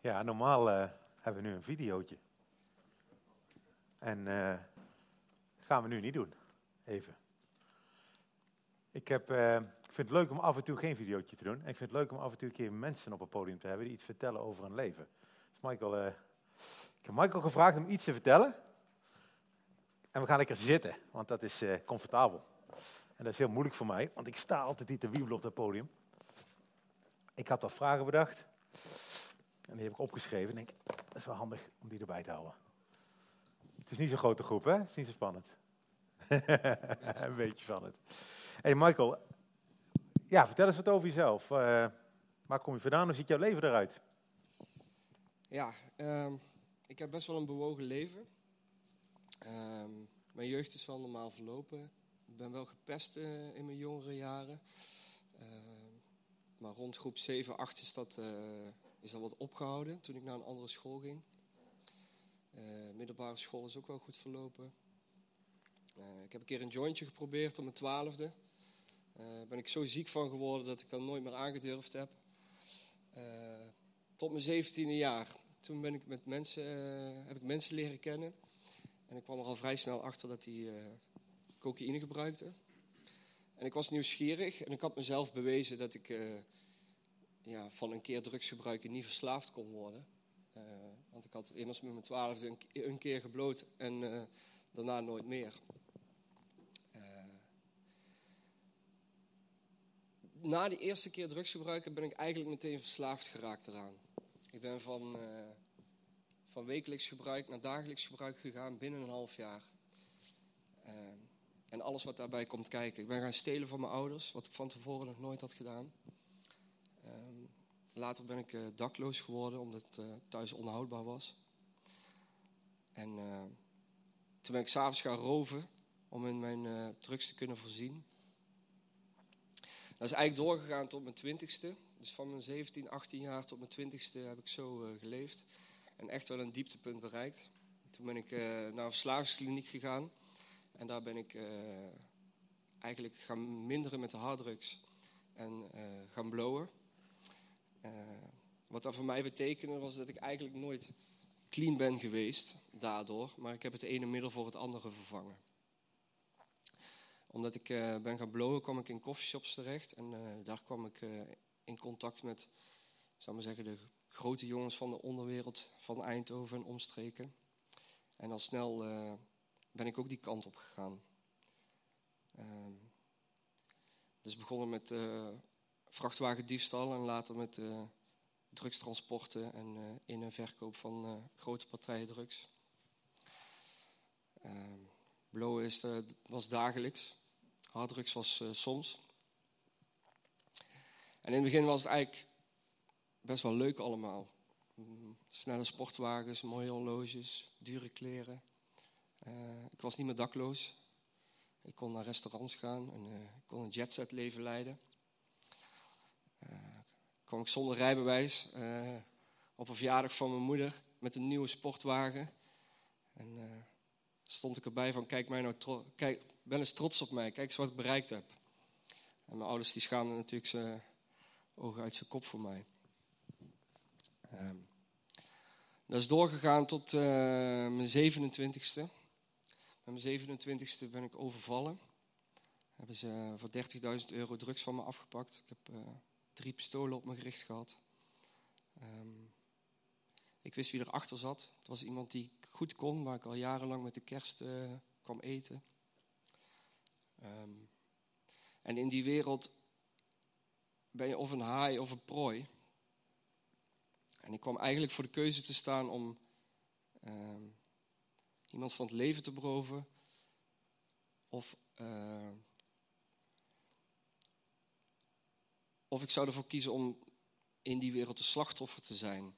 Ja, normaal eh, hebben we nu een videootje. En eh gaan we nu niet doen. Even. Ik, heb, eh, ik vind het leuk om af en toe geen videootje te doen. En ik vind het leuk om af en toe een keer mensen op het podium te hebben die iets vertellen over hun leven. Dus Michael, ik heb Michael gevraagd om iets te vertellen. En we gaan lekker zitten, want dat is comfortabel. En dat is heel moeilijk voor mij, want ik sta altijd niet te wiebelen op dat podium. Ik had wat vragen bedacht. En die heb ik opgeschreven. En denk, dat is wel handig om die erbij te houden. Het is niet zo'n grote groep, hè? Het is niet zo spannend. een beetje spannend. hey Michael, ja, vertel eens wat over jezelf. Eh, waar kom je vandaan? Hoe ziet jouw leven eruit? Ja, ehm, ik heb best wel een bewogen leven. Ehm, mijn jeugd is wel normaal verlopen. Ik ben wel gepest eh, in mijn jongere jaren. Ehm, maar rond groep 7, 8 is dat, eh, is dat wat opgehouden toen ik naar een andere school ging. Eh, middelbare school is ook wel goed verlopen. Eh, ik heb een keer een jointje geprobeerd op mijn twaalfde. Daar ben ik zo ziek van geworden dat ik dat nooit meer aangedurfd heb. Tot mijn zeventiende jaar. Toen ben ik met mensen, heb ik mensen leren kennen. En ik kwam er al vrij snel achter dat die cocaïne gebruikte. En ik was nieuwsgierig en ik had mezelf bewezen dat ik ja, van een keer drugs gebruiken niet verslaafd kon worden. Eh, want ik had immers met mijn twaalfde een, ke- een keer gebloot en eh, daarna nooit meer. Eh, na die eerste keer drugs gebruiken ben ik eigenlijk meteen verslaafd geraakt eraan. Ik ben van, van wekelijks gebruik naar dagelijks gebruik gegaan binnen een half jaar. En alles wat daarbij komt kijken. Ik ben gaan stelen van mijn ouders, wat ik van tevoren nog nooit had gedaan. Later ben ik eh, dakloos geworden, omdat het eh, thuis onhoudbaar was. En eh, toen ben ik s'avonds gaan roven om in mijn drugs te kunnen voorzien. Dat is eigenlijk doorgegaan tot mijn twintigste. Dus van mijn 17, 18 jaar tot mijn twintigste heb ik zo geleefd. En echt wel een dieptepunt bereikt. Toen ben ik naar een verslavingskliniek gegaan. En daar ben ik eigenlijk gaan minderen met de harddrugs. En gaan blowen. Eh, wat dat voor mij betekende was dat ik eigenlijk nooit clean ben geweest daardoor. Maar ik heb het ene middel voor het andere vervangen omdat ik eh, ben gaan blowen, kwam ik in coffeeshops terecht. En eh, daar kwam ik in contact met, zou maar zeggen, de grote jongens van de onderwereld van Eindhoven en omstreken. En al snel ben ik ook die kant op gegaan. Ehm, dus begonnen met vrachtwagendiefstal en later met eh, drugstransporten en eh, in- en verkoop van eh, grote partijen drugs. Ehm, blowen is, was dagelijks. Harddrugs was soms. En in het begin was het eigenlijk best wel leuk allemaal. Mm, Snelle sportwagens, mooie horloges, dure kleren. Ik was niet meer dakloos. Ik kon naar restaurants gaan en eh, ik kon een jetset leven leiden. Eh, kwam ik zonder rijbewijs eh, op een verjaardag van mijn moeder met een nieuwe sportwagen. En eh, stond ik erbij van, kijk mij nou, kijk, ben eens trots op mij, kijk eens wat ik bereikt heb. En mijn ouders die schaamden natuurlijk zijn ogen uit zijn kop voor mij. Ehm, dat is doorgegaan tot eh, mijn 27ste. Met mijn 27ste ben ik overvallen. Hebben ze eh, voor 30.000 euro drugs van me afgepakt. Ik heb eh, drie pistolen op me gericht gehad. Ehm, ik wist wie erachter zat. Het was iemand die ik goed kon, waar ik al jarenlang met de kerst eh, kwam eten. Ehm, en in die wereld ben je of een haai of een prooi. En ik kwam eigenlijk voor de keuze te staan om ehm, iemand van het leven te beroven. Of, eh, of ik zou ervoor kiezen om in die wereld de slachtoffer te zijn.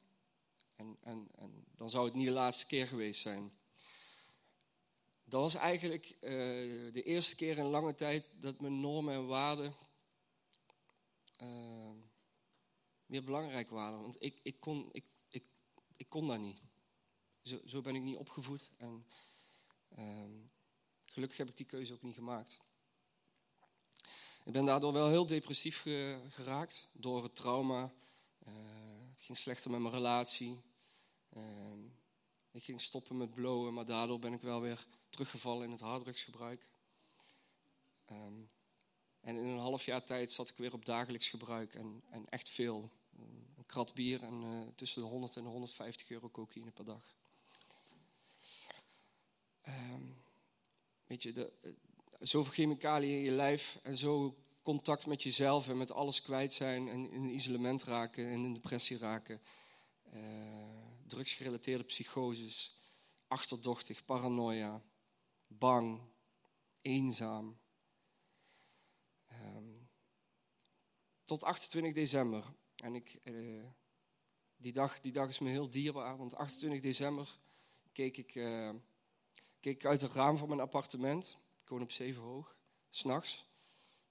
En, en, en dan zou het niet de laatste keer geweest zijn. Dat was eigenlijk eh, de eerste keer in lange tijd dat mijn normen en waarden eh, meer belangrijk waren. Want ik, ik, kon, ik, ik, kon dat niet. Zo, zo ben ik niet opgevoed. En ehm, gelukkig heb ik die keuze ook niet gemaakt. Ik ben daardoor wel heel depressief ge- geraakt door het trauma, eh, hetgeen ging slechter met mijn relatie. Ehm, ik ging stoppen met blowen, maar daardoor ben ik wel weer teruggevallen in het harddrugsgebruik. Um, en in een half jaar tijd zat ik weer op dagelijks gebruik en, en echt veel. Een krat bier en uh, tussen de 100 en de 150 euro cocaïne per dag. Um, weet je, de, zoveel chemicaliën in je lijf en zo contact met jezelf en met alles kwijt zijn en in isolement raken en in depressie raken. Uh, drugsgerelateerde psychoses, achterdochtig, paranoia, bang, eenzaam. Um, tot 28 december. En ik, uh, die, dag, die dag is me heel dierbaar, want 28 december keek ik, uh, keek ik uit het raam van mijn appartement. Ik woon op Zevenhoog, s'nachts.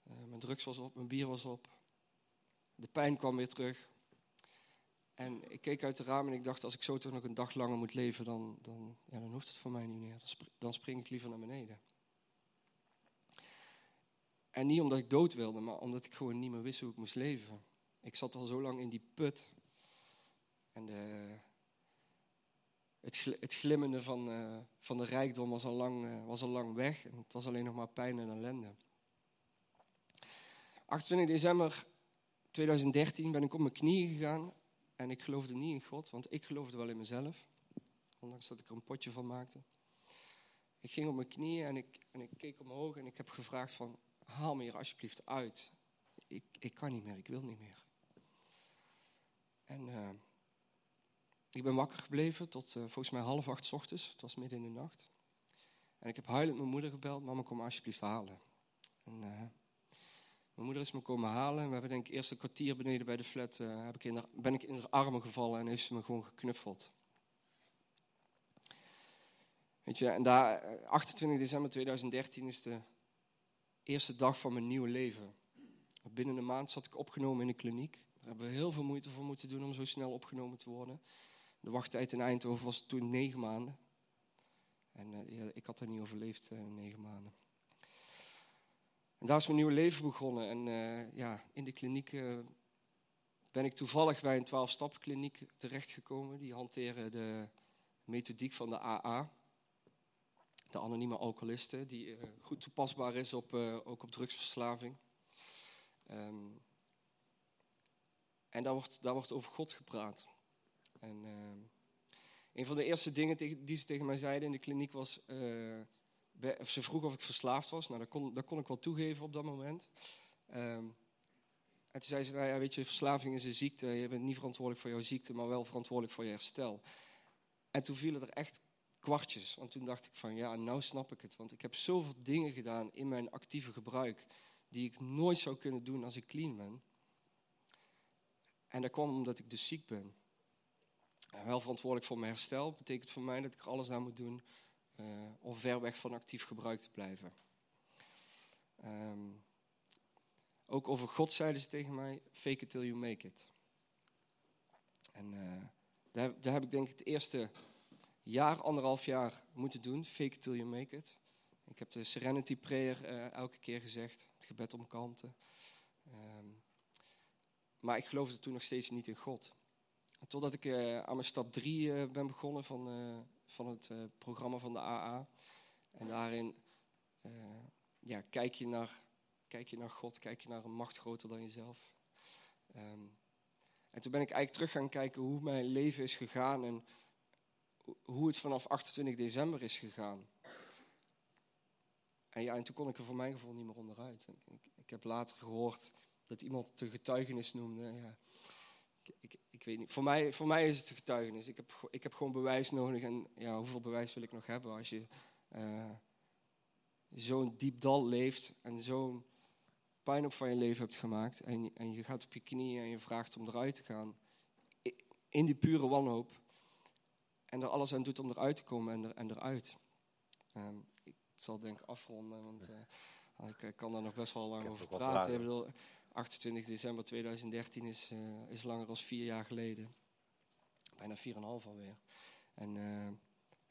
Uh, mijn drugs was op, mijn bier was op. De pijn kwam weer terug. En ik keek uit het raam en ik dacht, als ik zo toch nog een dag langer moet leven, dan, dan, ja, dan hoeft het voor mij niet meer. Dan spring ik liever naar beneden. En niet omdat ik dood wilde, maar omdat ik gewoon niet meer wist hoe ik moest leven. Ik zat al zo lang in die put. En de, het, het glimmende van, uh, van de rijkdom was al, lang, uh, was al lang weg. En het was alleen nog maar pijn en ellende. 28 december 2013 ben ik op mijn knieën gegaan. En ik geloofde niet in God, want ik geloofde wel in mezelf. Ondanks dat ik er een potje van maakte. Ik ging op mijn knieën en ik, en ik keek omhoog en ik heb gevraagd van... Haal me hier alsjeblieft uit. Ik, ik kan niet meer, ik wil niet meer. En uh, ik ben wakker gebleven tot uh, volgens mij half acht ochtends. Het was midden in de nacht. En ik heb huilend mijn moeder gebeld. Mama, kom alsjeblieft halen. En, uh, mijn moeder is me komen halen. En we hebben denk ik eerst een kwartier beneden bij de flat. heb ik in haar, ben ik in haar armen gevallen en heeft ze me gewoon geknuffeld. Weet je, en daar, 28 december 2013 is de eerste dag van mijn nieuwe leven. Binnen een maand zat ik opgenomen in de kliniek. Daar hebben we heel veel moeite voor moeten doen om zo snel opgenomen te worden. De wachttijd in Eindhoven was toen negen maanden. En ja, ik had daar niet overleefd, uh, negen maanden. En daar is mijn nieuwe leven begonnen. En uh, ja, in de kliniek ben ik toevallig bij een twaalf-stappenkliniek terechtgekomen. Die hanteren de methodiek van de AA de anonieme alcoholisten, die goed toepasbaar is op, ook op drugsverslaving. Um, en daar wordt, daar wordt over God gepraat. En uh, een van de eerste dingen die ze tegen mij zeiden in de kliniek was, bij, ze vroeg of ik verslaafd was. Nou, dat kon, kon ik wel toegeven op dat moment. Um, en toen zei ze, nou ja, weet je, verslaving is een ziekte. Je bent niet verantwoordelijk voor jouw ziekte, maar wel verantwoordelijk voor je herstel. En toen vielen er echt kwartjes. Want toen dacht ik van ja, nou snap ik het. Want ik heb zoveel dingen gedaan in mijn actieve gebruik die ik nooit zou kunnen doen als ik clean ben. En dat kwam omdat ik dus ziek ben. Wel verantwoordelijk voor mijn herstel betekent voor mij dat ik er alles aan moet doen uh, om ver weg van actief gebruik te blijven. Um, ook over God zeiden ze tegen mij, fake it till you make it. En uh, daar, heb ik denk ik het eerste jaar, anderhalf jaar moeten doen. Fake it till you make it. Ik heb de Serenity Prayer uh, elke keer gezegd, het gebed om kalmte. Um, maar ik geloofde toen nog steeds niet in God. Totdat ik uh, aan mijn stap 3 uh, eh, ben begonnen van, van het programma van de AA. En daarin ja, kijk, je naar, kijk je naar God, kijk je naar een macht groter dan jezelf. Um, en toen ben ik eigenlijk terug gaan kijken hoe mijn leven is gegaan en hoe het vanaf 28 december is gegaan. En ja, en toen kon ik er voor mijn gevoel niet meer onderuit. Ik, ik heb later gehoord dat iemand de getuigenis noemde. Ja, ik, ik, weet niet. Voor mij, voor mij is het getuigenis. Ik heb, ik heb gewoon bewijs nodig. En ja, hoeveel bewijs wil ik nog hebben als je uh, zo'n diep dal leeft en zo'n pijn op van je leven hebt gemaakt. En, en je gaat op je knieën en je vraagt om eruit te gaan. In die pure wanhoop en er alles aan doet om eruit te komen en, er, en eruit. Um, ik zal denk ik afronden, want uh, ik, ik, kan daar nog best wel lang over praten. Ik bedoel, 28 december 2013 is, uh, is langer dan vier jaar geleden. Bijna 4,5 alweer. En uh,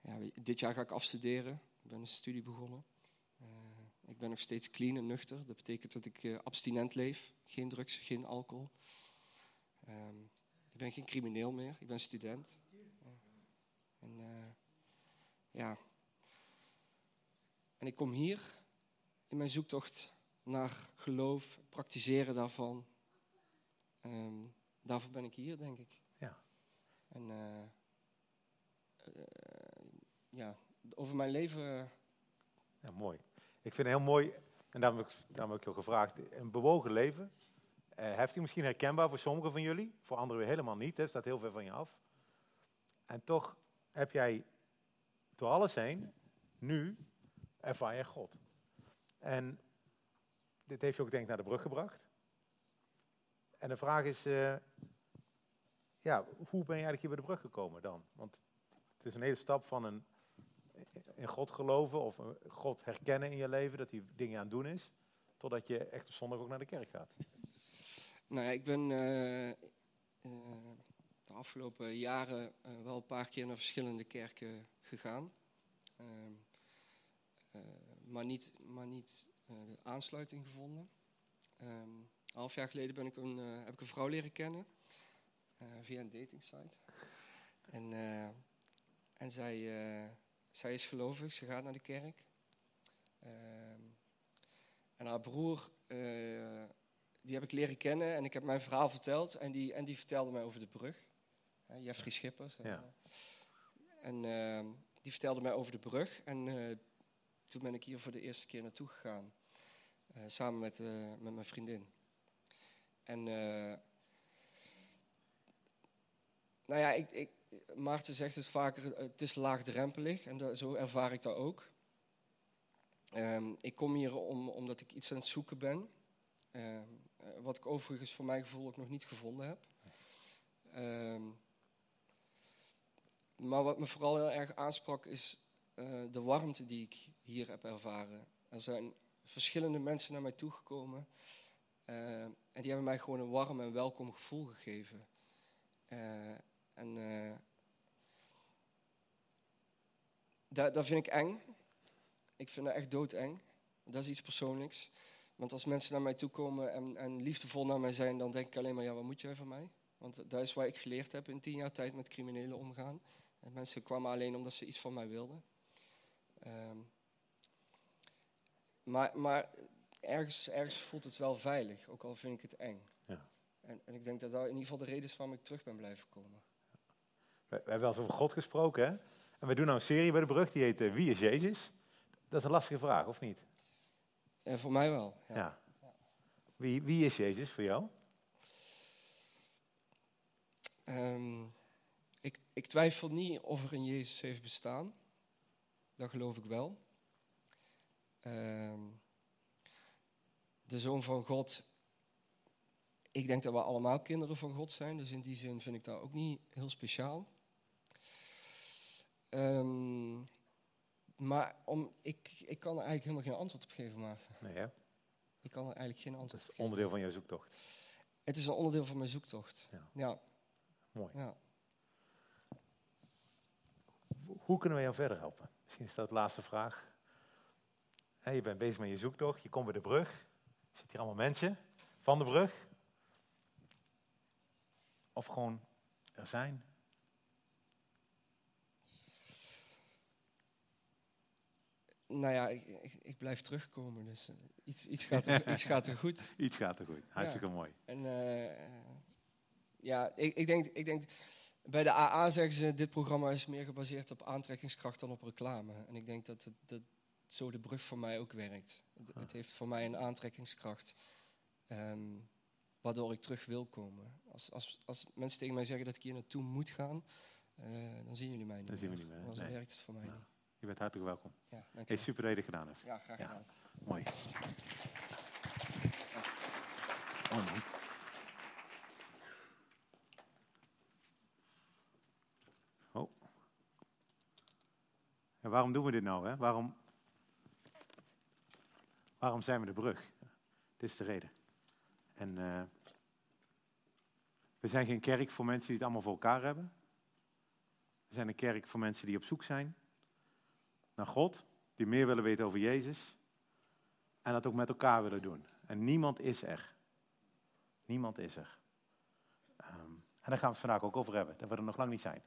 ja, dit jaar ga ik afstuderen. Ik ben een studie begonnen. ik ben nog steeds clean en nuchter. Dat betekent dat ik abstinent leef. Geen drugs, geen alcohol. Um, Ik ben geen crimineel meer, ik ben student. En ja. En ik kom hier in mijn zoektocht naar geloof, praktiseren daarvan. Um, daarvoor ben ik hier, denk ik. Ja. En uh, uh, ja, over mijn leven. Ja, mooi. Ik vind het heel mooi, en daarom heb ik, daarom heb ik je gevraagd, een bewogen leven. Uh, heftig, misschien herkenbaar voor sommigen van jullie, voor anderen weer helemaal niet. Het staat heel ver van je af. En toch heb jij door alles heen, nu, ervaar je God. En dit heeft je ook denk ik naar de brug gebracht. En de vraag is, uh, ja, hoe ben je eigenlijk hier bij de brug gekomen dan? Want het is een hele stap van een, in God geloven of God herkennen in je leven, dat hij dingen aan het doen is, totdat je echt op zondag ook naar de kerk gaat. Nou ja, ik ben uh, uh, de afgelopen jaren wel een paar keer naar verschillende kerken gegaan. Ehm, maar niet, maar niet de aansluiting gevonden. Um, een half jaar geleden ben ik een, heb ik een vrouw leren kennen via een datingsite. En, en zij, zij is gelovig, ze gaat naar de kerk. Ehm, en haar broer die heb ik leren kennen en ik heb mijn verhaal verteld. En die, en die vertelde mij over de brug. Jeffrey Schippers. Ja. En uh, die vertelde mij over de brug. En toen ben ik hier voor de eerste keer naartoe gegaan. Uh, samen met, met mijn vriendin. En nou ja, ik, ik, Maarten zegt het vaker, het is laagdrempelig. En dat, zo ervaar ik dat ook. Um, ik kom hier om, omdat ik iets aan het zoeken ben. Um, wat ik overigens voor mijn gevoel ook nog niet gevonden heb. Um, maar wat me vooral heel erg aansprak is de warmte die ik hier heb ervaren. Er zijn verschillende mensen naar mij toegekomen uh, en die hebben mij gewoon een warm en welkom gevoel gegeven. Uh, en dat, dat vind ik eng. Ik vind dat echt doodeng. Dat is iets persoonlijks. Want als mensen naar mij toe komen en, en, liefdevol naar mij zijn, dan denk ik alleen maar, ja, wat moet jij van mij? Want dat is wat ik geleerd heb in tien jaar tijd met criminelen omgaan. En mensen kwamen alleen omdat ze iets van mij wilden. Um, maar, maar ergens, ergens voelt het wel veilig, ook al vind ik het eng. Ja. En, en ik denk dat dat in ieder geval de reden is waarom ik terug ben blijven komen. We, we hebben wel eens over God gesproken, hè? En we doen nou een serie bij de brug, die heet uh, Wie is Jezus? Dat is een lastige vraag, of niet? Uh, voor mij wel. Ja. ja. Wie, wie is Jezus voor jou? Um, ik, ik, twijfel niet of er een Jezus heeft bestaan. Dat geloof ik wel. Um, de Zoon van God. Ik denk dat we allemaal kinderen van God zijn. Dus in die zin vind ik dat ook niet heel speciaal. Um, maar om, ik, ik kan er eigenlijk helemaal geen antwoord op geven, Maarten. Nee, hè? Ik kan er eigenlijk geen antwoord op geven. Het is onderdeel van je zoektocht. Het is een onderdeel van mijn zoektocht. Ja. ja. Mooi. Ja. Hoe kunnen we jou verder helpen? Misschien is dat de laatste vraag. Je bent bezig met je zoektocht, je komt bij de brug. Er zitten hier allemaal mensen van de brug. Of gewoon er zijn. Nou ja, ik, ik, ik, blijf terugkomen, dus uh, iets, iets, gaat er, iets gaat er goed. Iets gaat er goed, hartstikke ja. mooi. En uh, ja, ik, ik, denk, ik denk, bij de AA zeggen ze, dit programma is meer gebaseerd op aantrekkingskracht dan op reclame. En ik denk dat, het, dat zo de brug voor mij ook werkt. Het, het heeft voor mij een aantrekkingskracht, um, waardoor ik terug wil komen. Als, als, als mensen tegen mij zeggen dat ik hier naartoe moet gaan, uh, dan zien jullie mij niet Dan zien we niet meer. Dan nee. werkt het voor mij nou. niet. Je bent hartelijk welkom. Ja, dank hey, super dat je gedaan hebt. Ja, graag gedaan. Ja, mooi. Oh. En waarom doen we dit nou? Hè? Waarom, waarom zijn we de brug? Dit is de reden. En uh, we zijn geen kerk voor mensen die het allemaal voor elkaar hebben. We zijn een kerk voor mensen die op zoek zijn naar God, die meer willen weten over Jezus en dat ook met elkaar willen doen. En niemand is er. Niemand is er. Um, En daar gaan we het vandaag ook over hebben, dat we er nog lang niet zijn.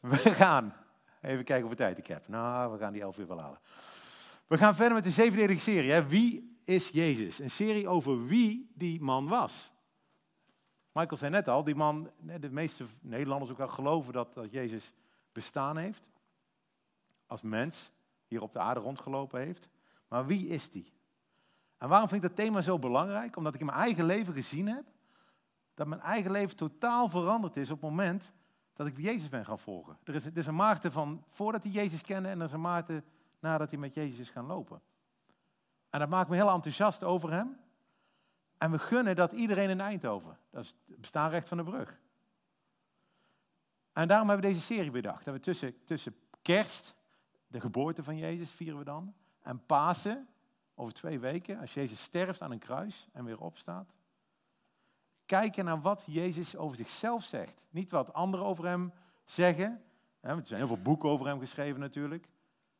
We gaan, even kijken hoeveel tijd ik heb. Nou, we gaan die elf uur wel halen. We gaan verder met de zevendelige serie. Hè? Wie is Jezus? Een serie over wie die man was. Michael zei net al, die man, de meeste Nederlanders ook wel geloven dat, dat Jezus bestaan heeft. Als mens hier op de aarde rondgelopen heeft. Maar wie is die? En waarom vind ik dat thema zo belangrijk? Omdat ik in mijn eigen leven gezien heb dat mijn eigen leven totaal veranderd is op het moment dat ik Jezus ben gaan volgen. Er is, er is een Maarten van voordat hij Jezus kende en er is een Maarten nadat hij met Jezus is gaan lopen. En dat maakt me heel enthousiast over hem. En we gunnen dat iedereen in Eindhoven. Dat is het bestaanrecht van de brug. En daarom hebben we deze serie bedacht. Dat we tussen, tussen kerst, de geboorte van Jezus vieren we dan, en Pasen, over twee weken, als Jezus sterft aan een kruis en weer opstaat, kijken naar wat Jezus over zichzelf zegt. Niet wat anderen over hem zeggen. Er zijn heel veel boeken over hem geschreven natuurlijk.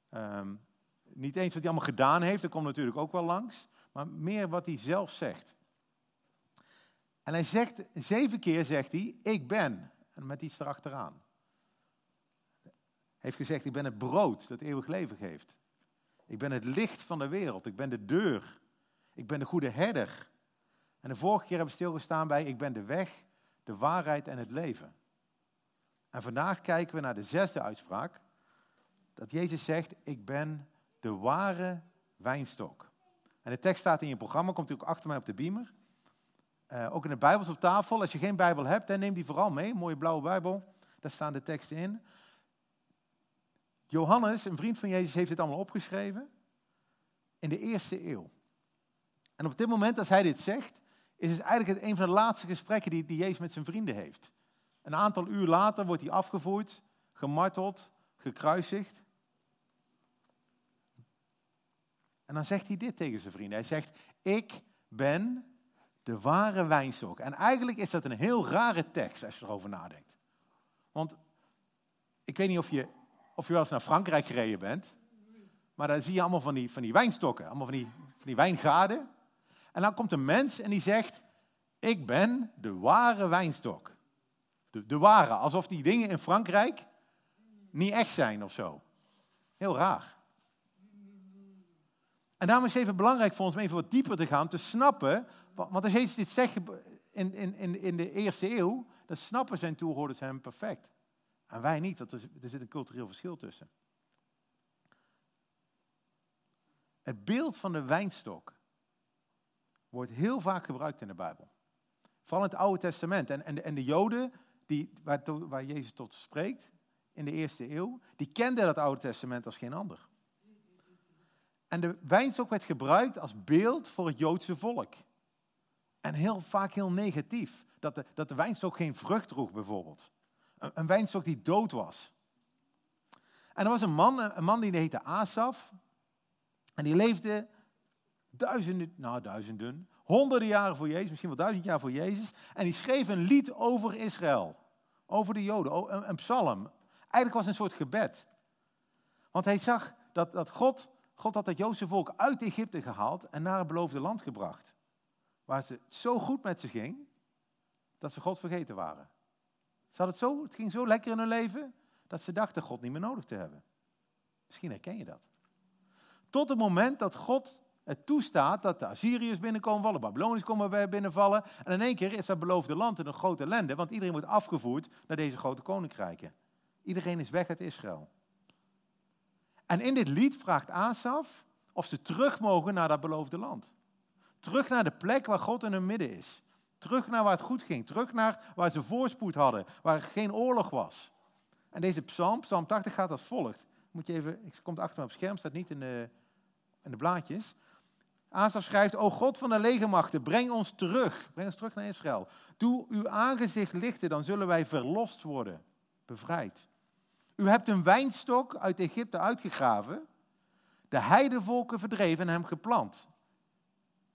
Ehm, niet eens wat hij allemaal gedaan heeft, dat komt natuurlijk ook wel langs. Maar meer wat hij zelf zegt. En hij zegt, zeven keer zegt hij, ik ben. En met iets erachteraan. Hij heeft gezegd, ik ben het brood dat eeuwig leven geeft. Ik ben het licht van de wereld. Ik ben de deur. Ik ben de goede herder. En de vorige keer hebben we stilgestaan bij, ik ben de weg, de waarheid en het leven. En vandaag kijken we naar de zesde uitspraak. Dat Jezus zegt, ik ben de ware wijnstok. En de tekst staat in je programma, komt ook achter mij op de beamer. Uh, ook in de Bijbels op tafel. Als je geen Bijbel hebt, dan neem die vooral mee. Een mooie blauwe Bijbel. Daar staan de teksten in. Johannes, een vriend van Jezus, heeft dit allemaal opgeschreven. In de eerste eeuw. En op dit moment, als hij dit zegt, is het eigenlijk een van de laatste gesprekken die, die Jezus met zijn vrienden heeft. Een aantal uur later wordt hij afgevoerd, gemarteld, gekruisigd. En dan zegt hij dit tegen zijn vrienden. Hij zegt, ik ben de ware wijnstok. En eigenlijk is dat een heel rare tekst als je erover nadenkt. Want ik weet niet of je, of je wel eens naar Frankrijk gereden bent. Maar daar zie je allemaal van die, van die wijnstokken, allemaal van die, van die wijngaarden. En dan komt een mens en die zegt, ik ben de ware wijnstok. De, de ware, alsof die dingen in Frankrijk niet echt zijn of zo. Heel raar. En daarom is het even belangrijk voor ons om even wat dieper te gaan, te snappen. Want als Jezus dit zegt in, in, in, de eerste eeuw, dan snappen zijn toehoorders hem perfect. En wij niet, want er, zit een cultureel verschil tussen. Het beeld van de wijnstok wordt heel vaak gebruikt in de Bijbel. Vooral in het Oude Testament. En, en de Joden, die, waar, waar Jezus tot spreekt in de eerste eeuw, die kenden dat Oude Testament als geen ander. En de wijnstok werd gebruikt als beeld voor het Joodse volk. En heel vaak heel negatief. Dat de, dat de wijnstok geen vrucht droeg, bijvoorbeeld. Een, een wijnstok die dood was. En er was een man, een man die heette Asaf. En die leefde duizenden, nou duizenden, honderden jaren voor Jezus, misschien wel duizend jaar voor Jezus. En die schreef een lied over Israël. Over de Joden, een, een psalm. Eigenlijk was het een soort gebed. Want hij zag dat, dat God God had het Joodse volk uit Egypte gehaald en naar het beloofde land gebracht. Waar ze zo goed met ze ging, dat ze God vergeten waren. Ze het, zo, het ging zo lekker in hun leven, dat ze dachten God niet meer nodig te hebben. Misschien herken je dat. Tot het moment dat God het toestaat dat de Assyriërs binnenkomen vallen, Babyloniërs komen binnenvallen. En in één keer is dat beloofde land in een grote ellende, want iedereen wordt afgevoerd naar deze grote koninkrijken. Iedereen is weg uit Israël. En in dit lied vraagt Asaf of ze terug mogen naar dat beloofde land. Terug naar de plek waar God in hun midden is. Terug naar waar het goed ging. Terug naar waar ze voorspoed hadden. Waar geen oorlog was. En deze psalm, psalm 80, gaat als volgt. Moet je even, ik komt achter me op het scherm, staat niet in de, in de blaadjes. Asaf schrijft, O God van de legermachten, breng ons terug. Breng ons terug naar Israël. Doe uw aangezicht lichten, dan zullen wij verlost worden. Bevrijd. U hebt een wijnstok uit Egypte uitgegraven, de heidevolken verdreven en hem geplant.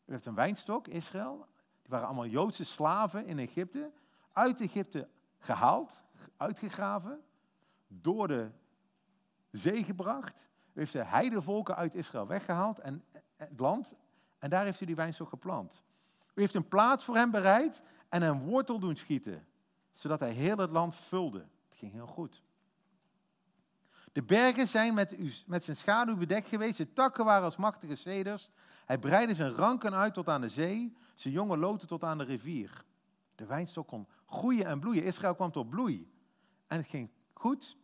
U heeft een wijnstok, Israël, die waren allemaal Joodse slaven in Egypte, uit Egypte gehaald, uitgegraven, door de zee gebracht. U heeft de heidevolken uit Israël weggehaald en het land, en daar heeft u die wijnstok geplant. U heeft een plaats voor hem bereid en een wortel doen schieten. zodat hij heel het land vulde. Het ging heel goed. De bergen zijn met, u, met zijn schaduw bedekt geweest, de takken waren als machtige ceders. Hij breidde zijn ranken uit tot aan de zee, zijn jonge loten tot aan de rivier. De wijnstok kon groeien en bloeien. Israël kwam tot bloei. En het ging goed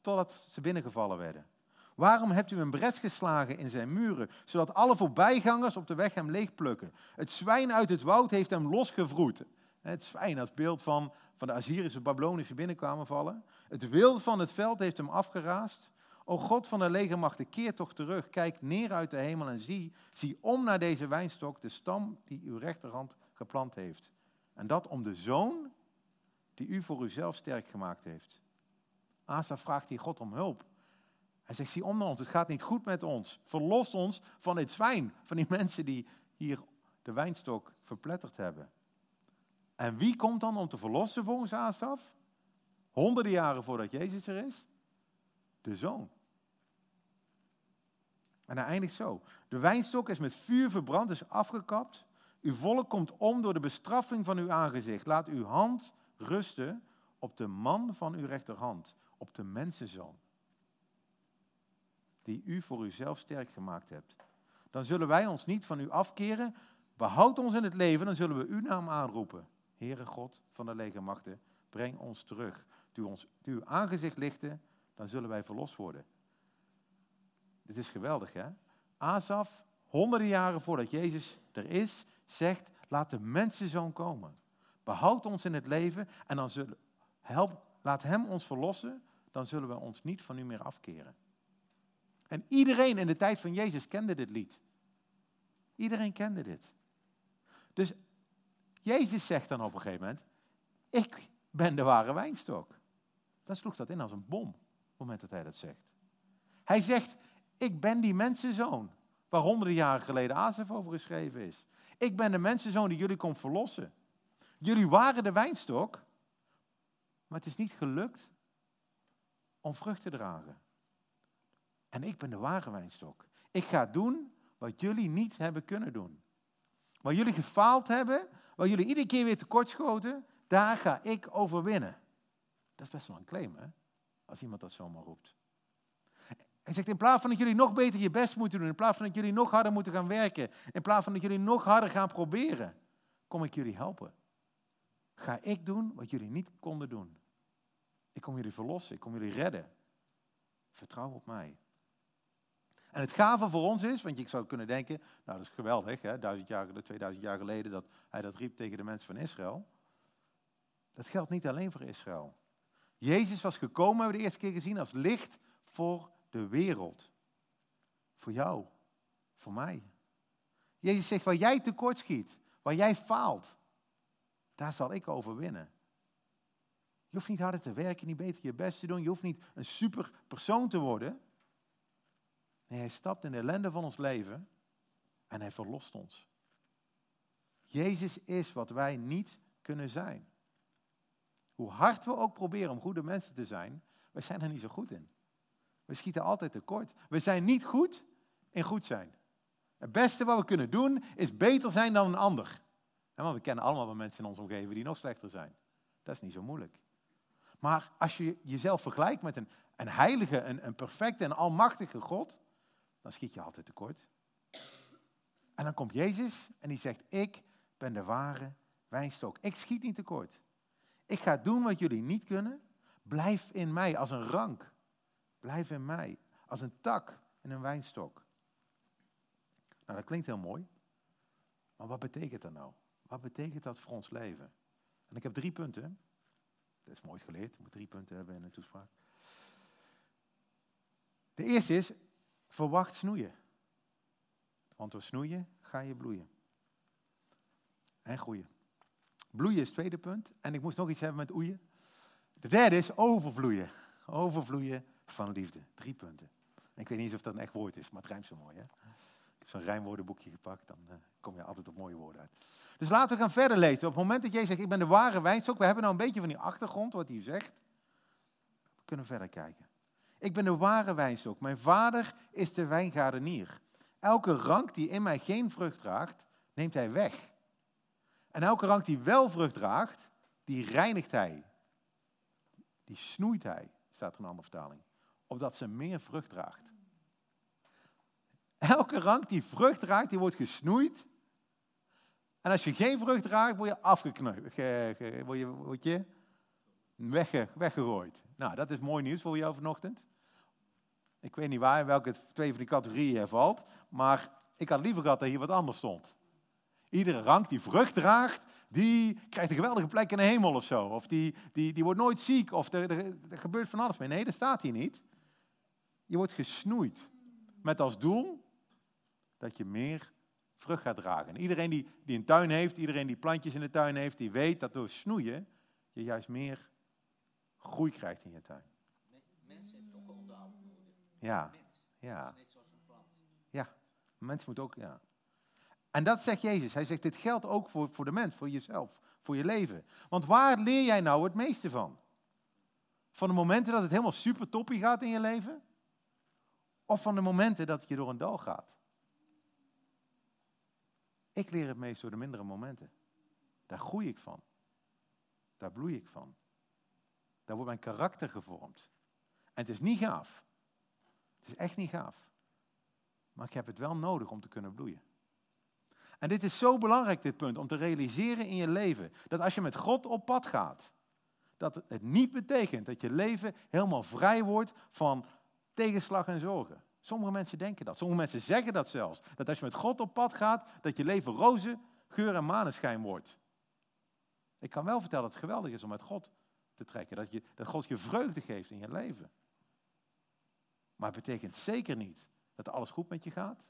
totdat ze binnengevallen werden. Waarom hebt u een bres geslagen in zijn muren, zodat alle voorbijgangers op de weg hem leegplukken? Het zwijn uit het woud heeft hem losgevroed. Het zwijn, dat beeld van, van de Assyrische Babylonische binnenkwamen vallen. Het wild van het veld heeft hem afgeraasd. O God van de legermachten, keer toch terug. Kijk neer uit de hemel en zie, zie om naar deze wijnstok, de stam die uw rechterhand geplant heeft. En dat om de zoon die u voor uzelf sterk gemaakt heeft. Asa vraagt hier God om hulp. Hij zegt, zie om naar ons, het gaat niet goed met ons. Verlos ons van dit zwijn, van die mensen die hier de wijnstok verpletterd hebben. En wie komt dan om te verlossen volgens Asaf? Honderden jaren voordat Jezus er is? De zoon. En hij eindigt zo. De wijnstok is met vuur verbrand, is afgekapt. Uw volk komt om door de bestraffing van uw aangezicht. Laat uw hand rusten op de man van uw rechterhand, op de mensenzoon. Die u voor uzelf sterk gemaakt hebt. Dan zullen wij ons niet van u afkeren. Behoud ons in het leven, dan zullen we uw naam aanroepen. Heere God van de legermachten, breng ons terug. Doe ons uw aangezicht lichten, dan zullen wij verlost worden. Dit is geweldig, hè? Asaf, honderden jaren voordat Jezus er is, zegt: laat de mensenzoon komen. Behoud ons in het leven en dan zullen, help, laat hem ons verlossen, dan zullen we ons niet van u meer afkeren. En iedereen in de tijd van Jezus kende dit lied. Iedereen kende dit. Dus Jezus zegt dan op een gegeven moment, ik ben de ware wijnstok. Dan sloeg dat in als een bom, op het moment dat hij dat zegt. Hij zegt, ik ben die mensenzoon, waar honderden jaren geleden Azef over geschreven is. Ik ben de mensenzoon die jullie komt verlossen. Jullie waren de wijnstok, maar het is niet gelukt om vrucht te dragen. En ik ben de ware wijnstok. Ik ga doen wat jullie niet hebben kunnen doen. Waar jullie gefaald hebben, waar jullie iedere keer weer tekortschoten, daar ga ik overwinnen. Dat is best wel een claim, hè? Als iemand dat zomaar roept. Hij zegt, in plaats van dat jullie nog beter je best moeten doen, in plaats van dat jullie nog harder moeten gaan werken, in plaats van dat jullie nog harder gaan proberen, kom ik jullie helpen. Ga ik doen wat jullie niet konden doen. Ik kom jullie verlossen, ik kom jullie redden. Vertrouw op mij. En het gave voor ons is, want je zou kunnen denken, nou dat is geweldig, hè, duizend jaar, 2000 jaar geleden dat hij dat riep tegen de mensen van Israël. Dat geldt niet alleen voor Israël. Jezus was gekomen, hebben we de eerste keer gezien, als licht voor de wereld. Voor jou, voor mij. Jezus zegt, waar jij tekortschiet, waar jij faalt, daar zal ik overwinnen. Je hoeft niet harder te werken, niet beter je best te doen. Je hoeft niet een super persoon te worden. Nee, hij stapt in de ellende van ons leven en hij verlost ons. Jezus is wat wij niet kunnen zijn. Hoe hard we ook proberen om goede mensen te zijn, we zijn er niet zo goed in. We schieten altijd tekort. We zijn niet goed in goed zijn. Het beste wat we kunnen doen is beter zijn dan een ander. Want we kennen allemaal wel mensen in ons omgeving die nog slechter zijn. Dat is niet zo moeilijk. Maar als je jezelf vergelijkt met een, een heilige, een, een perfecte en almachtige God, dan schiet je altijd tekort. En dan komt Jezus en die zegt, ik ben de ware wijnstok. Ik schiet niet tekort. Ik ga doen wat jullie niet kunnen. Blijf in mij als een rank. Blijf in mij als een tak in een wijnstok. Nou, dat klinkt heel mooi. Maar wat betekent dat nou? Wat betekent dat voor ons leven? En ik heb drie punten. Dat is mooi geleerd. Je moet drie punten hebben in een toespraak. De eerste is, verwacht snoeien. Want door snoeien ga je bloeien. En groeien. Bloeien is het tweede punt. En ik moest nog iets hebben met oeien. De derde is overvloeien. Overvloeien van liefde. Drie punten. ik weet niet of dat een echt woord is, maar het rijmt zo mooi. Hè? Ik heb zo'n rijmwoordenboekje gepakt, dan uh, kom je altijd op mooie woorden uit. Dus laten we gaan verder lezen. Op het moment dat jij zegt, ik ben de ware wijnstok, we hebben nou een beetje van die achtergrond, wat hij zegt. We kunnen verder kijken. Ik ben de ware wijnstok. Mijn vader is de wijngaardenier. Elke rank die in mij geen vrucht draagt, neemt hij weg. En elke rank die wel vrucht draagt, die reinigt hij. Die snoeit hij, staat er in een andere vertaling. Opdat ze meer vrucht draagt. Elke rank die vrucht draagt, die wordt gesnoeid. En als je geen vrucht draagt, word je afgeknoopt. Word je, word je wegge, weggegooid. Nou, dat is mooi nieuws voor jou vanochtend. Ik weet niet waar, in welke twee van die categorieën je valt. Maar ik had liever gehad dat hier wat anders stond. Iedere rank die vrucht draagt, die krijgt een geweldige plek in de hemel of zo. Of die, die, die wordt nooit ziek, of er, er, er gebeurt van alles mee. Nee, dat staat hier niet. Je wordt gesnoeid. Met als doel dat je meer vrucht gaat dragen. En iedereen die, die een tuin heeft, iedereen die plantjes in de tuin heeft, die weet dat door snoeien je juist meer groei krijgt in je tuin. Mens heeft ook onderhoud nodig. Ja, Mens. ja, net zoals een plant. ja. Mens moet ook, ja. En dat zegt Jezus. Hij zegt, dit geldt ook voor, voor de mens, voor jezelf, voor je leven. Want waar leer jij nou het meeste van? Van de momenten dat het helemaal super toppie gaat in je leven? Of van de momenten dat je door een dal gaat? Ik leer het meest door de mindere momenten. Daar groei ik van. Daar bloei ik van. Daar wordt mijn karakter gevormd. En het is niet gaaf. Het is echt niet gaaf. Maar ik heb het wel nodig om te kunnen bloeien. En dit is zo belangrijk, dit punt, om te realiseren in je leven. Dat als je met God op pad gaat, dat het niet betekent dat je leven helemaal vrij wordt van tegenslag en zorgen. Sommige mensen denken dat. Sommige mensen zeggen dat zelfs. Dat als je met God op pad gaat, dat je leven roze, geur en maneschijn wordt. Ik kan wel vertellen dat het geweldig is om met God te trekken. Dat, je, dat God je vreugde geeft in je leven. Maar het betekent zeker niet dat alles goed met je gaat.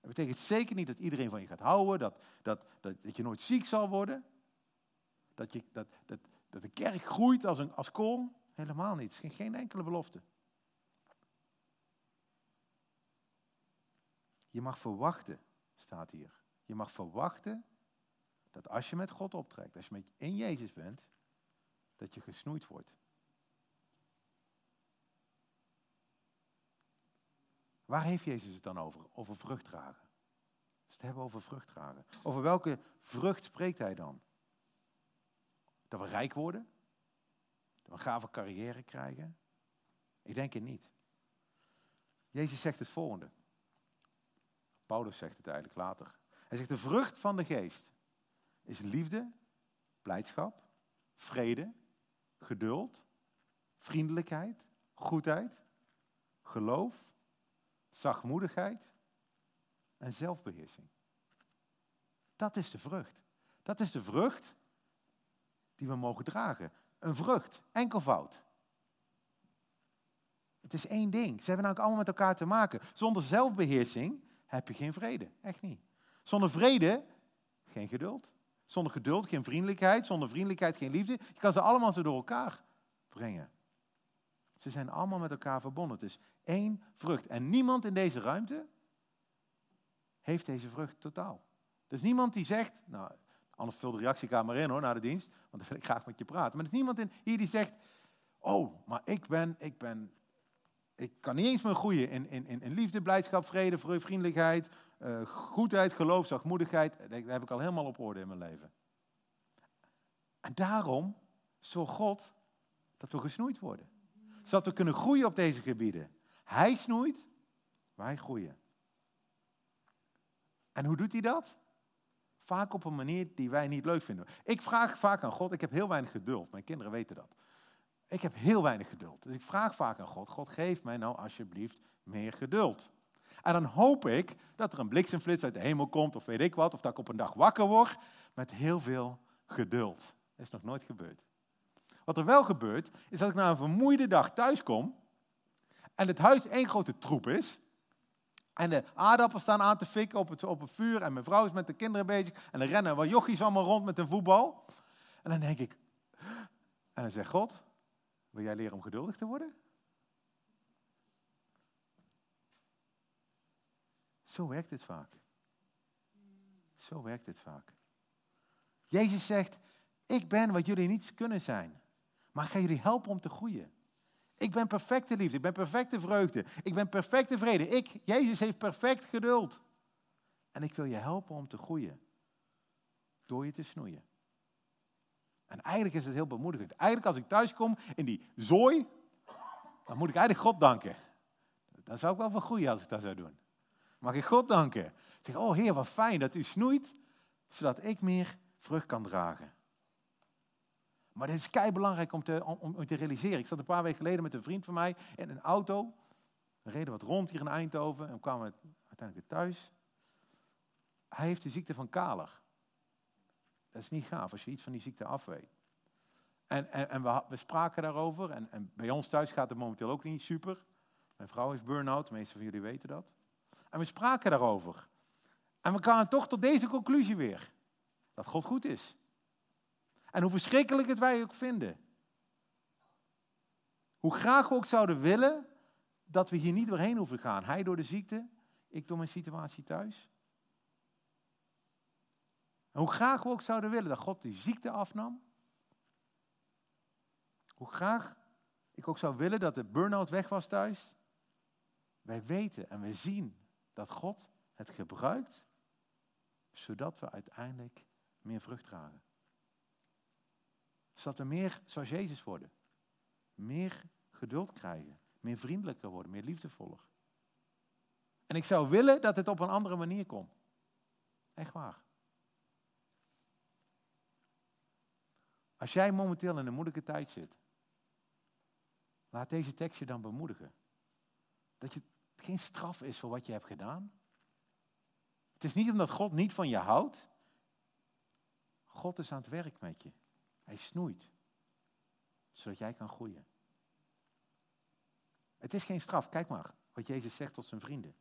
Het betekent zeker niet dat iedereen van je gaat houden, dat, dat, dat, dat je nooit ziek zal worden. Dat, je, dat, dat, dat de kerk groeit als, een, als kool. Helemaal niet. Geen, geen enkele belofte. Je mag verwachten, staat hier. Je mag verwachten dat als je met God optrekt, als je met in Jezus bent, dat je gesnoeid wordt. Waar heeft Jezus het dan over? Over vrucht dragen. Als het hebben over vrucht dragen. Over welke vrucht spreekt hij dan? Dat we rijk worden? Dat we een gave carrière krijgen? Ik denk het niet. Jezus zegt het volgende. Paulus zegt het eigenlijk later. Hij zegt de vrucht van de geest is liefde, blijdschap, vrede, geduld, vriendelijkheid, goedheid, geloof, zachtmoedigheid en zelfbeheersing. Dat is de vrucht. Dat is de vrucht die we mogen dragen. Een vrucht, enkelvoud. Het is één ding. Ze hebben namelijk allemaal met elkaar te maken. Zonder zelfbeheersing heb je geen vrede. Echt niet. Zonder vrede geen geduld. Zonder geduld geen vriendelijkheid. Zonder vriendelijkheid geen liefde. Je kan ze allemaal zo door elkaar brengen. Ze zijn allemaal met elkaar verbonden. Het is één vrucht. En niemand in deze ruimte heeft deze vrucht totaal. Er is niemand die zegt, nou, anders vul de reactiekamer in hoor, na de dienst, want dan wil ik graag met je praten. Maar er is niemand in, hier die zegt, oh, maar ik ben, ik ben, ik kan niet eens meer groeien in, liefde, blijdschap, vrede, vriendelijkheid, uh, goedheid, geloof, zachtmoedigheid. Dat heb ik al helemaal op orde in mijn leven. En daarom zorgt God dat we gesnoeid worden. Zodat we kunnen groeien op deze gebieden. Hij snoeit, wij groeien. En hoe doet hij dat? Vaak op een manier die wij niet leuk vinden. Ik vraag vaak aan God, ik heb heel weinig geduld. Mijn kinderen weten dat. Ik heb heel weinig geduld. Dus ik vraag vaak aan God, God geef mij nou alsjeblieft meer geduld. En dan hoop ik dat er een bliksemflits uit de hemel komt of weet ik wat. Of dat ik op een dag wakker word met heel veel geduld. Dat is nog nooit gebeurd. Wat er wel gebeurt, is dat ik na een vermoeide dag thuis kom en het huis één grote troep is. En de aardappels staan aan te fikken op het, op het vuur en mijn vrouw is met de kinderen bezig en er rennen wat jochies allemaal rond met een voetbal. En dan denk ik, en dan zegt God, wil jij leren om geduldig te worden? Zo werkt het vaak. Zo werkt het vaak. Jezus zegt, ik ben wat jullie niet kunnen zijn. Maar ik ga jullie helpen om te groeien. Ik ben perfecte liefde, ik ben perfecte vreugde, ik ben perfecte vrede. Ik, Jezus heeft perfect geduld. En ik wil je helpen om te groeien. Door je te snoeien. En eigenlijk is het heel bemoedigend. Eigenlijk als ik thuis kom in die zooi, dan moet ik eigenlijk God danken. Dan zou ik wel vergroeien als ik dat zou doen. Mag ik God danken? Zeg, oh Heer, wat fijn dat u snoeit, zodat ik meer vrucht kan dragen. Maar dit is kei belangrijk om te, om, om te realiseren. Ik zat een paar weken geleden met een vriend van mij in een auto. We reden wat rond hier in Eindhoven en kwamen uiteindelijk thuis. Hij heeft de ziekte van Kaler. Dat is niet gaaf als je iets van die ziekte afweet. En, en, en we, we, spraken daarover. En, en, bij ons thuis gaat het momenteel ook niet super. Mijn vrouw is burn-out, de meeste van jullie weten dat. En we spraken daarover. En we kwamen toch tot deze conclusie weer. Dat God goed is. En hoe verschrikkelijk het wij ook vinden. Hoe graag we ook zouden willen dat we hier niet doorheen hoeven gaan. Hij door de ziekte, ik door mijn situatie thuis. Hoe graag we ook zouden willen dat God die ziekte afnam. Hoe graag ik ook zou willen dat de burn-out weg was thuis. Wij weten en we zien dat God het gebruikt, zodat we uiteindelijk meer vrucht dragen. Zodat we meer zoals Jezus worden. Meer geduld krijgen. Meer vriendelijker worden. Meer liefdevoller. En ik zou willen dat het op een andere manier komt. Echt waar. Als jij momenteel in een moeilijke tijd zit, laat deze tekst je dan bemoedigen. Dat geen straf is voor wat je hebt gedaan. Het is niet omdat God niet van je houdt. God is aan het werk met je. Hij snoeit, zodat jij kan groeien. Het is geen straf. Kijk maar wat Jezus zegt tot zijn vrienden.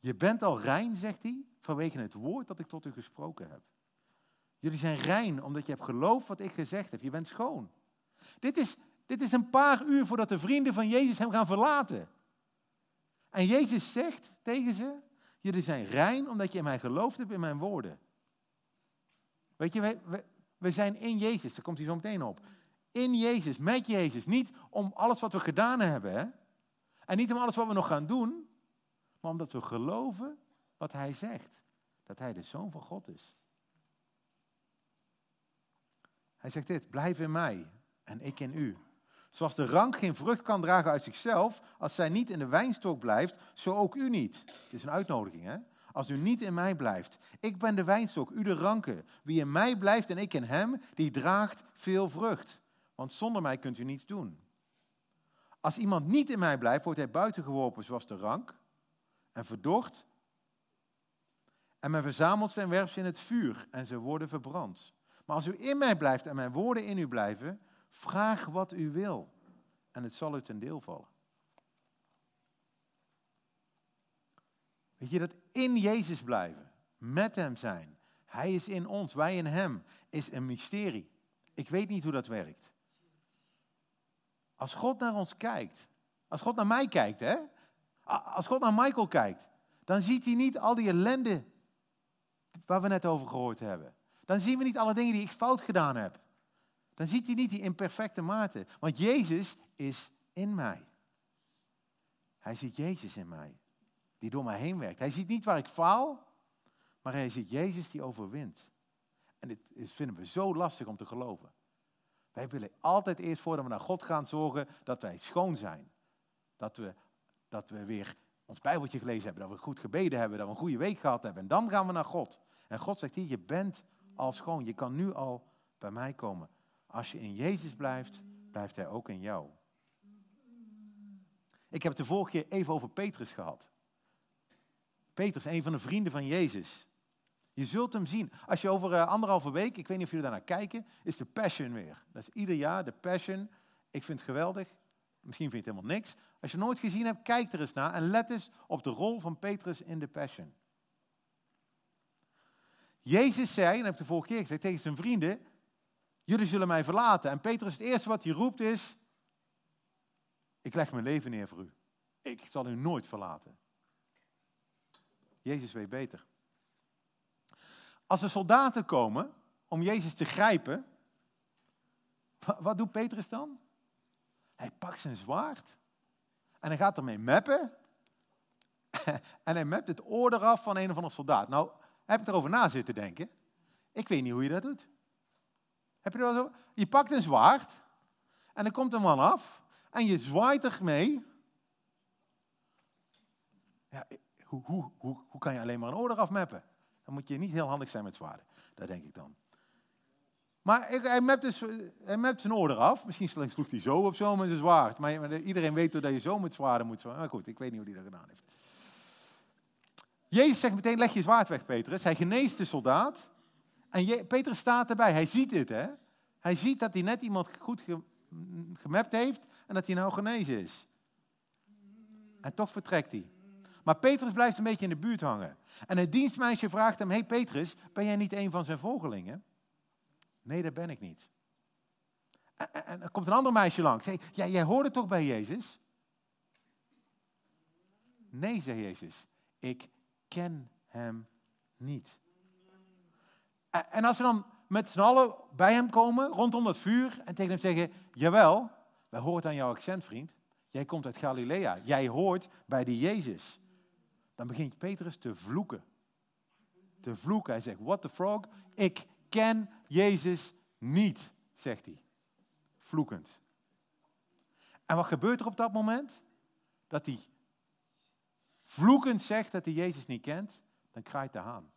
Je bent al rein, zegt hij, vanwege het woord dat ik tot u gesproken heb. Jullie zijn rein omdat je hebt geloofd wat ik gezegd heb. Je bent schoon. Dit is, dit is een paar uur voordat de vrienden van Jezus hem gaan verlaten. En Jezus zegt tegen ze, jullie zijn rein omdat je in mij geloofd hebt in mijn woorden. Weet je, we, we zijn in Jezus, daar komt hij zo meteen op. In Jezus, met Jezus. Niet om alles wat we gedaan hebben. Hè? En niet om alles wat we nog gaan doen. Maar omdat we geloven wat hij zegt. Dat hij de Zoon van God is. Hij zegt dit, blijf in mij en ik in u. Zoals de rank geen vrucht kan dragen uit zichzelf, als zij niet in de wijnstok blijft, zo ook u niet. Dit is een uitnodiging, hè? Als u niet in mij blijft. Ik ben de wijnstok, u de ranken. Wie in mij blijft en ik in hem, die draagt veel vrucht. Want zonder mij kunt u niets doen. Als iemand niet in mij blijft, wordt hij buiten geworpen zoals de rank en verdord. En men verzamelt werpt ze in het vuur en ze worden verbrand. Maar als u in mij blijft en mijn woorden in u blijven, vraag wat u wil en het zal u ten deel vallen. Weet je, dat in Jezus blijven, met Hem zijn, Hij is in ons, wij in Hem, is een mysterie. Ik weet niet hoe dat werkt. Als God naar ons kijkt, als God naar mij kijkt, hè? Als God naar Michael kijkt, dan ziet hij niet al die ellende waar we net over gehoord hebben. Dan zien we niet alle dingen die ik fout gedaan heb. Dan ziet hij niet die imperfecte mate. Want Jezus is in mij. Hij ziet Jezus in mij die door mij heen werkt. Hij ziet niet waar ik faal, maar hij ziet Jezus die overwint. En dit vinden we zo lastig om te geloven. Wij willen altijd eerst voordat we naar God gaan zorgen dat wij schoon zijn. Dat we, dat we weer ons Bijbeltje gelezen hebben, dat we goed gebeden hebben, dat we een goede week gehad hebben. En dan gaan we naar God. En God zegt hier, je bent al schoon. Je kan nu al bij mij komen. Als je in Jezus blijft, blijft hij ook in jou. Ik heb het de vorige keer even over Petrus gehad. Petrus, een van de vrienden van Jezus. Je zult hem zien. Als je over uh, anderhalve week, ik weet niet of jullie daarnaar kijken, is de Passion weer. Dat is ieder jaar de Passion. Ik vind het geweldig. Misschien vind je het helemaal niks. Als je het nooit gezien hebt, kijk er eens naar en let eens op de rol van Petrus in de Passion. Jezus zei, en dat heb ik de vorige keer gezegd tegen zijn vrienden, jullie zullen mij verlaten. En Petrus, het eerste wat hij roept is, ik leg mijn leven neer voor u. Ik zal u nooit verlaten. Jezus weet beter. Als er soldaten komen om Jezus te grijpen, wat doet Petrus dan? Hij pakt zijn zwaard en hij gaat ermee meppen. en hij mept het oor eraf van een of andere soldaat. Nou, heb ik erover na zitten denken. Ik weet niet hoe je dat doet. Heb je er pakt een zwaard en er komt een man af en je zwaait ermee. Ja, hoe, hoe, hoe, kan je alleen maar een oor eraf meppen? Dan moet je niet heel handig zijn met zwaarden. Dat denk ik dan. Maar hij, mept dus, hij mept zijn oor eraf. Misschien sloeg hij zo of zo met zijn zwaard. Maar, iedereen weet dat je zo met zwaarden moet zwaarden. Maar goed, ik weet niet hoe hij dat gedaan heeft. Jezus zegt meteen, leg je zwaard weg, Petrus. Hij geneest de soldaat. En Petrus staat erbij. Hij ziet dit, hè. Hij ziet dat hij net iemand goed ge, gemapt heeft en dat hij nou genezen is. En toch vertrekt hij. Maar Petrus blijft een beetje in de buurt hangen. En het dienstmeisje vraagt hem, hey Petrus, ben jij niet een van zijn volgelingen? Nee, dat ben ik niet. En, er komt een ander meisje langs. Hey, ja, jij hoorde toch bij Jezus? Nee, zegt Jezus, ik ken hem niet. En, en als ze dan met z'n allen bij hem komen, rondom dat vuur, en tegen hem zeggen, jawel, wij horen aan jouw accent, vriend. Jij komt uit Galilea. Jij hoort bij die Jezus. Dan begint Petrus te vloeken. Te vloeken. Hij zegt, what the frog? Ik ken Jezus niet, zegt hij. Vloekend. En wat gebeurt er op dat moment? Dat hij vloekend zegt dat hij Jezus niet kent, dan kraait de haan.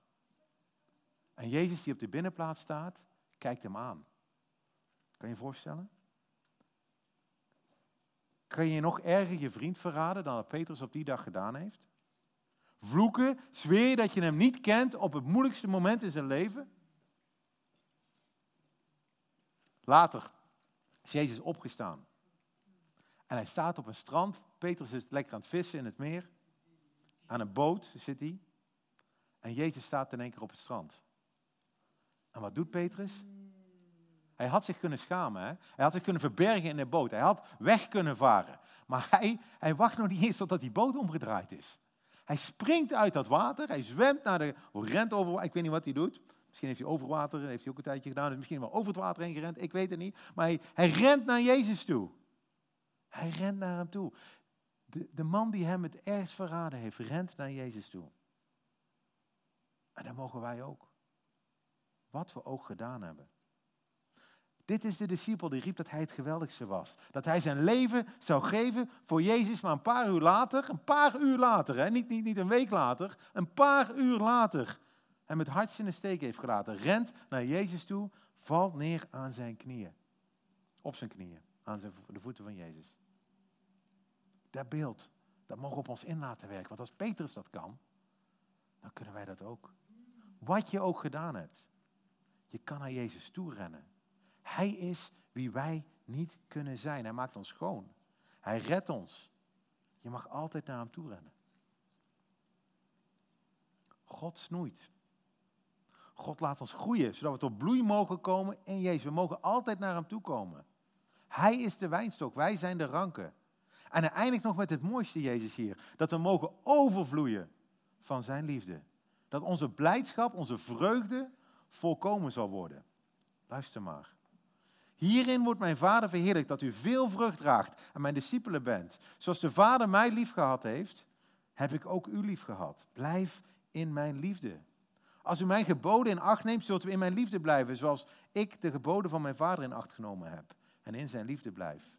En Jezus die op de binnenplaats staat, kijkt hem aan. Kan je je voorstellen? Kan je nog erger je vriend verraden dan wat Petrus op die dag gedaan heeft? Vloeken, zweer dat je hem niet kent op het moeilijkste moment in zijn leven? Later is Jezus opgestaan. En hij staat op een strand. Petrus is lekker aan het vissen in het meer. Aan een boot zit hij. En Jezus staat in één keer op het strand. En wat doet Petrus? Hij had zich kunnen schamen. Hè? Hij had zich kunnen verbergen in de boot. Hij had weg kunnen varen. Maar hij, hij wacht nog niet eens totdat die boot omgedraaid is. Hij springt uit dat water. Hij zwemt naar de... Rent over... Ik weet niet wat hij doet. Misschien heeft hij over water, heeft hij ook een tijdje gedaan. Dus misschien wel over het water heen gerend. Ik weet het niet. Maar hij, hij rent naar Jezus toe. Hij rent naar hem toe. De, de man die hem het ergst verraden heeft, rent naar Jezus toe. En dat mogen wij ook. Wat we ook gedaan hebben. Dit is de discipel die riep dat hij het geweldigste was. Dat hij zijn leven zou geven voor Jezus, maar een paar uur later, een paar uur later, hè, niet, niet, niet een week later, een paar uur later, hem het hartje in de steek heeft gelaten. Rent naar Jezus toe, valt neer aan zijn knieën. Op zijn knieën, aan zijn, de voeten van Jezus. Dat beeld, dat mogen we op ons in laten werken. Want als Petrus dat kan, dan kunnen wij dat ook. Wat je ook gedaan hebt, je kan naar Jezus toe rennen. Hij is wie wij niet kunnen zijn. Hij maakt ons schoon. Hij redt ons. Je mag altijd naar hem toe rennen. God snoeit. God laat ons groeien, zodat we tot bloei mogen komen in Jezus. We mogen altijd naar hem toe komen. Hij is de wijnstok, wij zijn de ranken. En hij eindigt nog met het mooiste Jezus hier. Dat we mogen overvloeien van zijn liefde. Dat onze blijdschap, onze vreugde volkomen zal worden. Luister maar. Hierin wordt mijn Vader verheerlijkt dat u veel vrucht draagt en mijn discipelen bent. Zoals de Vader mij lief gehad heeft, heb ik ook u lief gehad. Blijf in mijn liefde. Als u mijn geboden in acht neemt, zult u in mijn liefde blijven, zoals ik de geboden van mijn Vader in acht genomen heb en in zijn liefde blijf.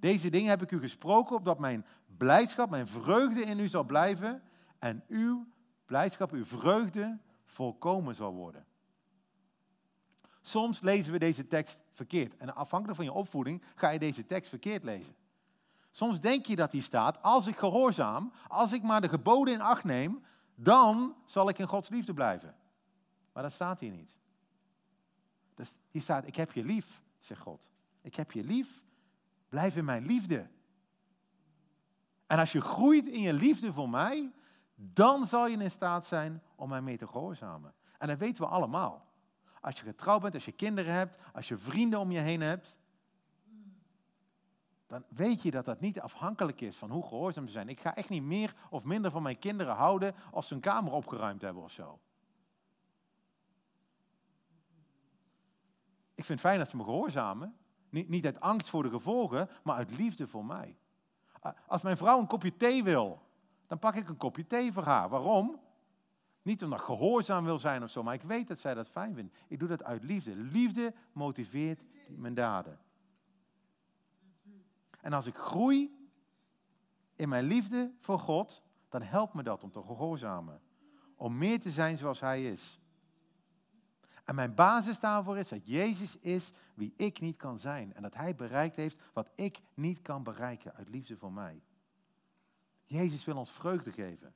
Deze dingen heb ik u gesproken, opdat mijn blijdschap, mijn vreugde in u zal blijven en uw blijdschap, uw vreugde volkomen zal worden. Soms lezen we deze tekst verkeerd. En afhankelijk van je opvoeding ga je deze tekst verkeerd lezen. Soms denk je dat hier staat, als ik gehoorzaam, als ik maar de geboden in acht neem, dan zal ik in Gods liefde blijven. Maar dat staat hier niet. Dus hier staat, ik heb je lief, zegt God. Ik heb je lief, blijf in mijn liefde. En als je groeit in je liefde voor mij, dan zal je in staat zijn om mij mee te gehoorzamen. En dat weten we allemaal. Als je getrouwd bent, als je kinderen hebt, als je vrienden om je heen hebt, dan weet je dat dat niet afhankelijk is van hoe gehoorzaam ze zijn. Ik ga echt niet meer of minder van mijn kinderen houden als ze een kamer opgeruimd hebben of zo. Ik vind het fijn dat ze me gehoorzamen. Niet, niet uit angst voor de gevolgen, maar uit liefde voor mij. Als mijn vrouw een kopje thee wil, dan pak ik een kopje thee voor haar. Waarom? Niet omdat ik gehoorzaam wil zijn of zo, maar ik weet dat zij dat fijn vindt. Ik doe dat uit liefde. Liefde motiveert mijn daden. En als ik groei in mijn liefde voor God, dan helpt me dat om te gehoorzamen. Om meer te zijn zoals Hij is. En mijn basis daarvoor is dat Jezus is wie ik niet kan zijn. En dat Hij bereikt heeft wat ik niet kan bereiken uit liefde voor mij. Jezus wil ons vreugde geven.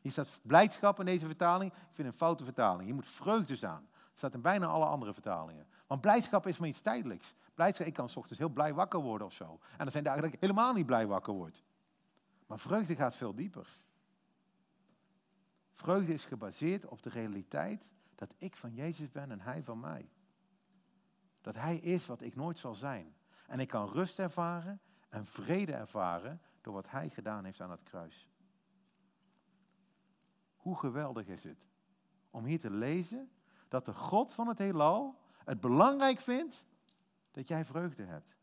Hier staat blijdschap in deze vertaling. Ik vind een foute vertaling. Hier moet vreugde staan. Het staat in bijna alle andere vertalingen. Want blijdschap is maar iets tijdelijks. Blijdschap, ik kan s ochtends heel blij wakker worden of zo. En er zijn dagen dat ik helemaal niet blij wakker word. Maar vreugde gaat veel dieper. Vreugde is gebaseerd op de realiteit dat ik van Jezus ben en Hij van mij. Dat Hij is wat ik nooit zal zijn. En ik kan rust ervaren en vrede ervaren door wat Hij gedaan heeft aan het kruis. Hoe geweldig is het om hier te lezen dat de God van het heelal het belangrijk vindt dat jij vreugde hebt.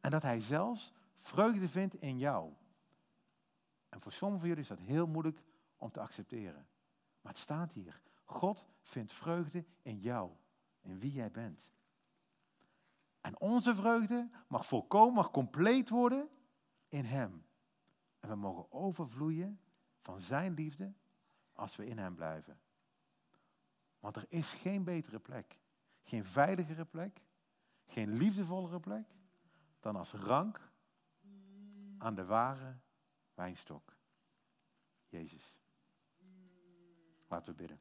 En dat Hij zelfs vreugde vindt in jou. En voor sommigen van jullie is dat heel moeilijk om te accepteren. Maar het staat hier. God vindt vreugde in jou, in wie jij bent. En onze vreugde mag volkomen, mag compleet worden in Hem. En we mogen overvloeien van Zijn liefde als we in Hem blijven. Want er is geen betere plek, geen veiligere plek, geen liefdevollere plek dan als rank aan de ware wijnstok. Jezus. Laten we bidden.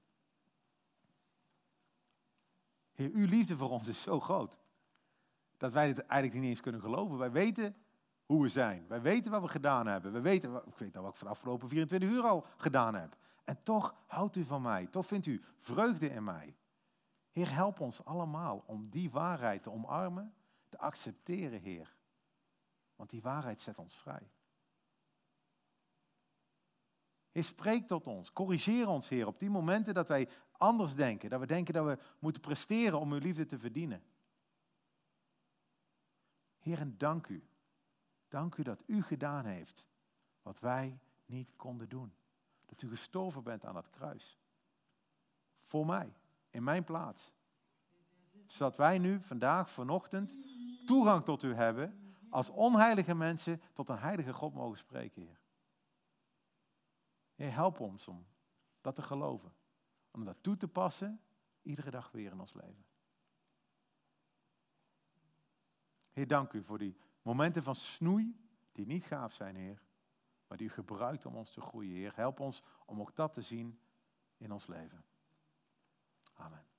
Heer, uw liefde voor ons is zo groot. Dat wij het eigenlijk niet eens kunnen geloven. Wij weten hoe we zijn. Wij weten wat we gedaan hebben. We weten, ik weet al wat ik van de afgelopen 24 uur al gedaan heb. En toch houdt u van mij. Toch vindt u vreugde in mij. Heer, help ons allemaal om die waarheid te omarmen, te accepteren, Heer. Want die waarheid zet ons vrij. Heer, spreek tot ons. Corrigeer ons, Heer, op die momenten dat wij anders denken. Dat we denken dat we moeten presteren om uw liefde te verdienen. Heer, en dank u. Dank u dat u gedaan heeft wat wij niet konden doen. Dat u gestorven bent aan het kruis. Voor mij, in mijn plaats. Zodat wij nu, vandaag, vanochtend, toegang tot u hebben. Als onheilige mensen tot een heilige God mogen spreken, Heer. Heer, help ons om dat te geloven. Om dat toe te passen, iedere dag weer in ons leven. Heer, dank u voor die momenten van snoei, die niet gaaf zijn, Heer. Maar die u gebruikt om ons te groeien, Heer. Help ons om ook dat te zien in ons leven. Amen.